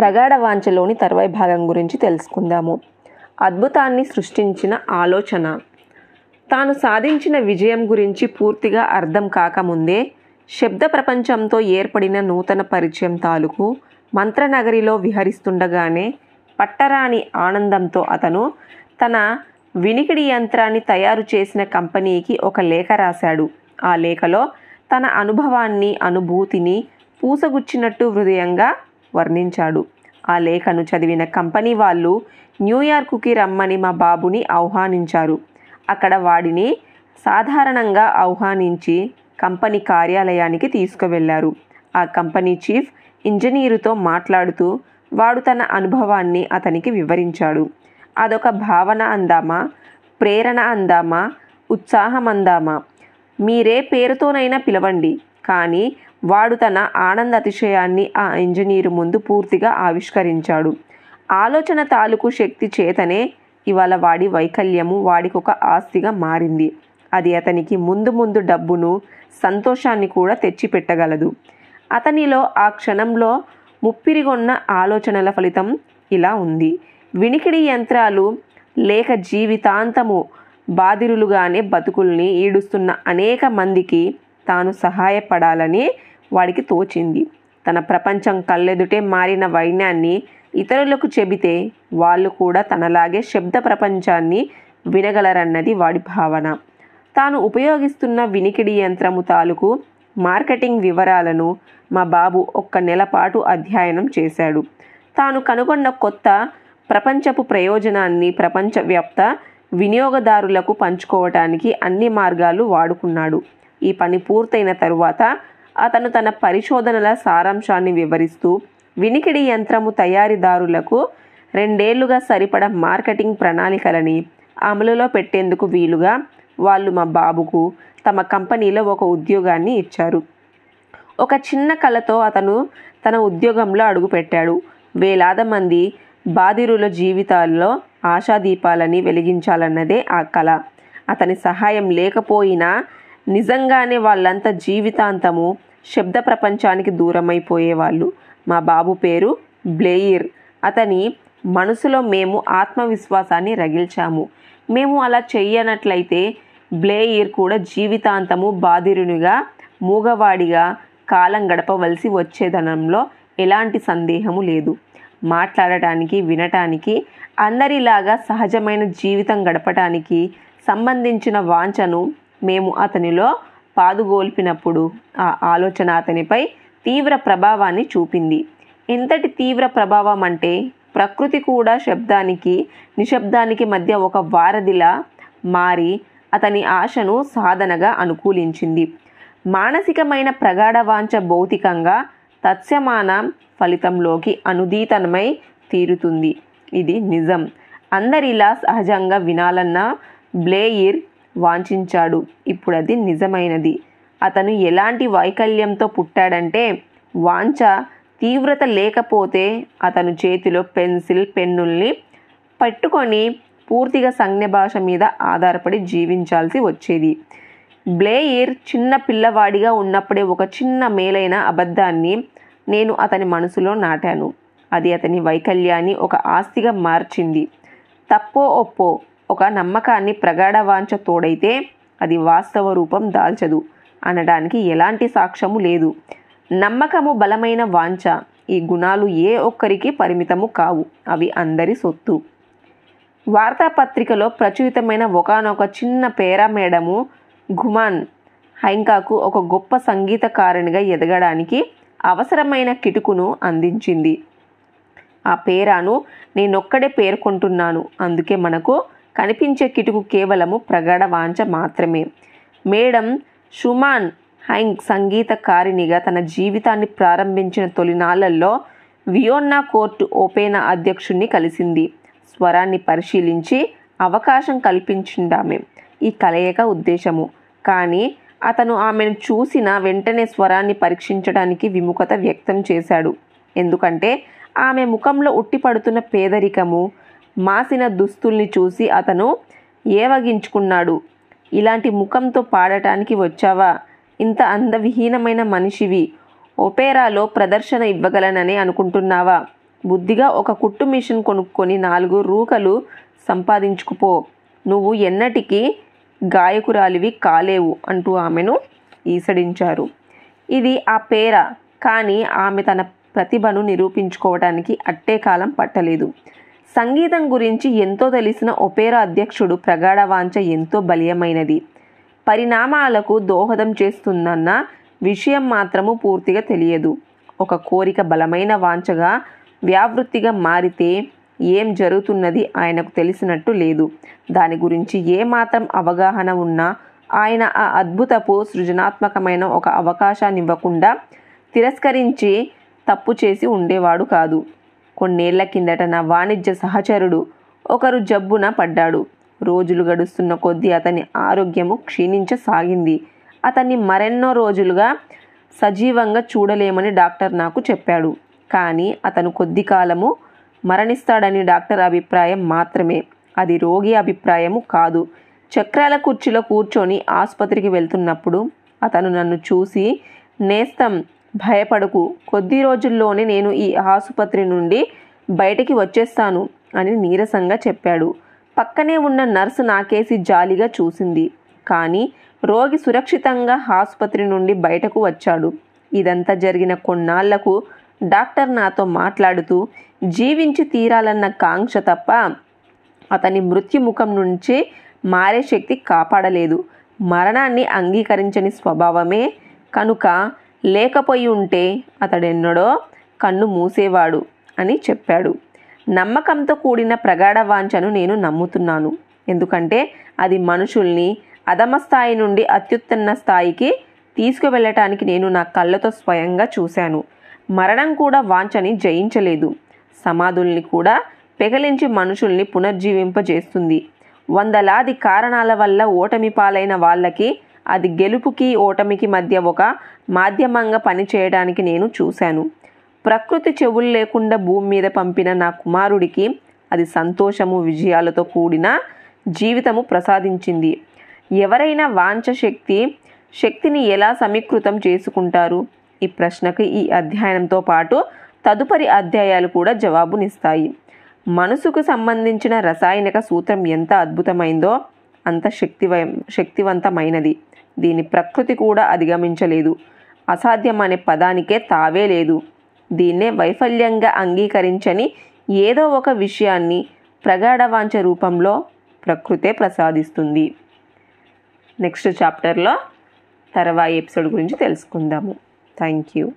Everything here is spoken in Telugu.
ప్రగాఢ వాంఛలోని తర్వాయి భాగం గురించి తెలుసుకుందాము. అద్భుతాన్ని సృష్టించిన ఆలోచన. తాను సాధించిన విజయం గురించి పూర్తిగా అర్థం కాకముందే శబ్ద ప్రపంచంతో ఏర్పడిన నూతన పరిచయం తాలూకు మంత్రనగరిలో విహరిస్తుండగానే పట్టరాని ఆనందంతో అతను తన వినికిడి యంత్రాన్ని తయారు చేసిన కంపెనీకి ఒక లేఖ రాశాడు. ఆ లేఖలో తన అనుభవాన్ని అనుభూతిని పూసగుచ్చినట్టు హృదయంగా వర్ణించాడు. ఆ లేఖను చదివిన కంపెనీ వాళ్ళు న్యూయార్కుకి రమ్మని మా బాబుని ఆహ్వానించారు. అక్కడ వాడిని సాధారణంగా ఆహ్వానించి కంపెనీ కార్యాలయానికి తీసుకువెళ్ళారు. ఆ కంపెనీ చీఫ్ ఇంజనీరుతో మాట్లాడుతూ వాడు తన అనుభవాన్ని అతనికి వివరించాడు. అదొక భావన అందామా? ప్రేరణ అందామా? ఉత్సాహం అందామా? మీరే పేరుతోనైనా పిలవండి. కానీ వాడు తన ఆనంద అతిశయాన్ని ఆ ఇంజనీరు ముందు పూర్తిగా ఆవిష్కరించాడు. ఆలోచన తాలూకు శక్తి చేతనే ఇవాళ వాడి వైకల్యము వాడికొక ఆస్తిగా మారింది. అది అతనికి ముందు ముందు డబ్బును సంతోషాన్ని కూడా తెచ్చిపెట్టగలదు. అతనిలో ఆ క్షణంలో ముప్పిరిగొన్న ఆలోచనల ఫలితం ఇలా ఉంది. వినికిడి యంత్రాలు లేక జీవితాంతము బాధిరులుగానే బతుకుల్ని ఈడుస్తున్న అనేక మందికి తాను సహాయపడాలని వాడికి తోచింది. తన ప్రపంచం కళ్ళెదుటే మారిన వైన్యాన్ని ఇతరులకు చెబితే వాళ్ళు కూడా తనలాగే శబ్ద ప్రపంచాన్ని వినగలరన్నది వాడి భావన. తాను ఉపయోగిస్తున్న వినికిడి యంత్రము తాలూకు మార్కెటింగ్ వివరాలను మా బాబు ఒక్క నెల పాటు అధ్యయనం చేశాడు. తాను కనుగొన్న కొత్త ప్రపంచపు ప్రయోజనాన్ని ప్రపంచవ్యాప్త వినియోగదారులకు పంచుకోవటానికి అన్ని మార్గాలు వాడుకున్నాడు. ఈ పని పూర్తయిన తరువాత అతను తన పరిశోధనల సారాంశాన్ని వివరిస్తూ వినికిడి యంత్రము తయారీదారులకు రెండేళ్ళుగా సరిపడ మార్కెటింగ్ ప్రణాళికలని అమలులో పెట్టేందుకు వీలుగా వాళ్ళు మా బాబుకు తమ కంపెనీలో ఒక ఉద్యోగాన్ని ఇచ్చారు. ఒక చిన్న కళతో అతను తన ఉద్యోగంలో అడుగుపెట్టాడు. వేలాది మంది బాధిరుల జీవితాల్లో ఆశాదీపాలని వెలిగించాలన్నదే ఆ కళ. అతని సహాయం లేకపోయినా నిజంగానే వాళ్ళంతా జీవితాంతము శబ్ద ప్రపంచానికి దూరమైపోయేవాళ్ళు మా బాబు పేరు బ్లేయిర్. అతని మనసులో మేము ఆత్మవిశ్వాసాన్ని రగిల్చాము. మేము అలా చేయనట్లయితే బ్లేయిర్ కూడా జీవితాంతము బాధిరునిగా మూగవాడిగా కాలం గడపవలసి వచ్చేదనంలో ఎలాంటి సందేహము లేదు. మాట్లాడటానికి వినటానికి అందరిలాగా సహజమైన జీవితం గడపటానికి సంబంధించిన వాంఛను మేము అతనిలో పాదుగోల్పినప్పుడు ఆ ఆలోచన అతనిపై తీవ్ర ప్రభావాన్ని చూపింది. ఎంతటి తీవ్ర ప్రభావం అంటే ప్రకృతి కూడా శబ్దానికి నిశ్శబ్దానికి మధ్య ఒక వారధిలా మారి అతని ఆశను సాధనగా అనుకూలించింది. మానసికమైన ప్రగాఢవాంఛ భౌతికంగా తత్స్యమాన ఫలితంలోకి అనుదీతనమై తీరుతుంది. ఇది నిజం. అందరిలా సహజంగా వినాలన్న బ్లేయిర్ వాంఛించాడు. ఇప్పుడు అది నిజమైనది. అతను ఎలాంటి వైకల్యంతో పుట్టాడంటే వాంఛ తీవ్రత లేకపోతే అతను చేతిలో పెన్సిల్ పెన్నుల్ని పట్టుకొని పూర్తిగా సంజ్ఞ భాష మీద ఆధారపడి జీవించాల్సి వచ్చేది. బ్లేయిర్ చిన్న పిల్లవాడిగా ఉన్నప్పుడే ఒక చిన్న మేలైన అబద్ధాన్ని నేను అతని మనసులో నాటాను. అది అతని వైకల్యాన్ని ఒక ఆస్తిగా మార్చింది. తప్పో ఒప్పో ఒక నమ్మకాన్ని ప్రగాఢ వాంఛ తోడైతే అది వాస్తవ రూపం దాల్చదు అనడానికి ఎలాంటి సాక్ష్యము లేదు. నమ్మకము బలమైన వాంఛ ఈ గుణాలు ఏ ఒక్కరికి పరిమితము కావు అవి అందరి సొత్తు. వార్తాపత్రికలో ప్రచురితమైన ఒకనొక చిన్న పేరా మేడము ఘుమాన్ హైంకాకు ఒక గొప్ప సంగీతకారునిగా ఎదగడానికి అవసరమైన కిటుకును అందించింది. ఆ పేరాను నేనొక్కడే పేర్కొంటున్నాను అందుకే మనకు కనిపించే కిటుకు కేవలము ప్రగాఢ వాంఛ మాత్రమే. మేడం షుమాన్ హైంక్ సంగీతకారిణిగా తన జీవితాన్ని ప్రారంభించిన తొలినాళ్ళలో వియోన్నా కోర్టు ఓపెనా అధ్యక్షుణ్ణి కలిసింది. స్వరాన్ని పరిశీలించి అవకాశం కల్పించిందామె. ఈ కలయిక ఉద్దేశము. కానీ అతను ఆమెను చూసిన వెంటనే స్వరాన్ని పరీక్షించడానికి విముఖత వ్యక్తం చేశాడు. ఎందుకంటే ఆమె ముఖంలో ఉట్టిపడుతున్న పేదరికము మాసిన దుస్తుల్ని చూసి అతను ఏవగించుకున్నాడు. ఇలాంటి ముఖంతో పాడటానికి వచ్చావా? ఇంత అందవిహీనమైన మనిషివి. ఒపేరాలో ప్రదర్శన ఇవ్వగలనని అనుకుంటున్నావా? బుద్ధిగా ఒక కుట్టు మిషన్ కొనుక్కొని నాలుగు రూకలు సంపాదించుకుపో. నువ్వు ఎన్నటికీ గాయకురాలివి కాలేవు అంటూ ఆమెను ఈసడించారు. ఇది ఆ పేర? కానీ ఆమె తన ప్రతిభను నిరూపించుకోవడానికి అట్టే కాలం పట్టలేదు. సంగీతం గురించి ఎంతో తెలిసిన ఒపేరా అధ్యక్షుడు ప్రగాఢ వాంఛ ఎంతో బలీయమైనది. పరిణామాలకు దోహదం చేస్తుందన్న విషయం మాత్రము పూర్తిగా తెలియదు. ఒక కోరిక బలమైన వాంఛగా వ్యావృత్తిగా మారితే ఏం జరుగుతున్నది ఆయనకు తెలిసినట్టు లేదు. దాని గురించి ఏమాత్రం అవగాహన ఉన్నా ఆయన ఆ అద్భుతపు సృజనాత్మకమైన ఒక అవకాశాన్ని ఇవ్వకుండా తిరస్కరించి తప్పు చేసి ఉండేవాడు కాదు. కొన్నేళ్ళ కిందట నా వాణిజ్య సహచరుడు ఒకరు జబ్బున పడ్డాడు. రోజులు గడుస్తున్న కొద్దీ అతని ఆరోగ్యము క్షీణించసాగింది. అతన్ని మరెన్నో రోజులుగా సజీవంగా చూడలేమని డాక్టర్ నాకు చెప్పాడు. కానీ అతను కొద్ది కాలము మరణిస్తాడని డాక్టర్ అభిప్రాయం మాత్రమే. అది రోగి అభిప్రాయము కాదు. చక్రాల కుర్చీలో కూర్చొని ఆసుపత్రికి వెళ్తున్నప్పుడు అతను నన్ను చూసి నేస్తం భయపడకు. కొద్ది రోజుల్లోనే నేను ఈ ఆసుపత్రి నుండి బయటికి వచ్చేస్తాను అని నీరసంగా చెప్పాడు. పక్కనే ఉన్న నర్సు నాకేసి జాలిగా చూసింది. కానీ రోగి సురక్షితంగా ఆసుపత్రి నుండి బయటకు వచ్చాడు. ఇదంతా జరిగిన కొన్నాళ్ళకు డాక్టర్ నాతో మాట్లాడుతూ జీవించి తీరాలన్న కాంక్ష తప్ప అతని మృత్యుముఖం నుంచి మారే శక్తి కాపాడలేదు. మరణాన్ని అంగీకరించని స్వభావమే. కనుక లేకపోయి ఉంటే అతడెన్నడో కన్ను మూసేవాడు అని చెప్పాడు. నమ్మకంతో కూడిన ప్రగాఢ వాంఛను నేను నమ్ముతున్నాను. ఎందుకంటే అది మనుషుల్ని అధమ స్థాయి నుండి అత్యుత్తన్న స్థాయికి తీసుకువెళ్ళటానికి నేను నా కళ్ళతో స్వయంగా చూశాను. మరణం కూడా వాంఛని జయించలేదు. సమాధుల్ని కూడా పెగలించి మనుషుల్ని పునర్జీవింపజేస్తుంది. వందలాది కారణాల వల్ల ఓటమి పాలైన వాళ్ళకి అది గెలుపుకి ఓటమికి మధ్య ఒక మాధ్యమంగా పనిచేయడానికి నేను చూశాను. ప్రకృతి చెవులు లేకుండా భూమి మీద పంపిన నా కుమారుడికి అది సంతోషము విజయాలతో కూడిన జీవితము ప్రసాదించింది. ఎవరైనా వాంఛ శక్తి శక్తిని ఎలా సమీకృతం చేసుకుంటారు? ఈ ప్రశ్నకు ఈ అధ్యయనంతో పాటు తదుపరి అధ్యాయాలు కూడా జవాబునిస్తాయి. మనసుకు సంబంధించిన రసాయనిక సూత్రం ఎంత అద్భుతమైందో అంత శక్తివ శక్తివంతమైనది. దీని ప్రకృతి కూడా అధిగమించలేదు. అసాధ్యం అనే పదానికే తావే లేదు. దీన్నే వైఫల్యంగా అంగీకరించని ఏదో ఒక విషయాన్ని ప్రగాఢవాంఛ రూపంలో ప్రకృతే ప్రసాదిస్తుంది. నెక్స్ట్ చాప్టర్లో తర్వాయి ఎపిసోడ్ గురించి తెలుసుకుందాము. Thank you.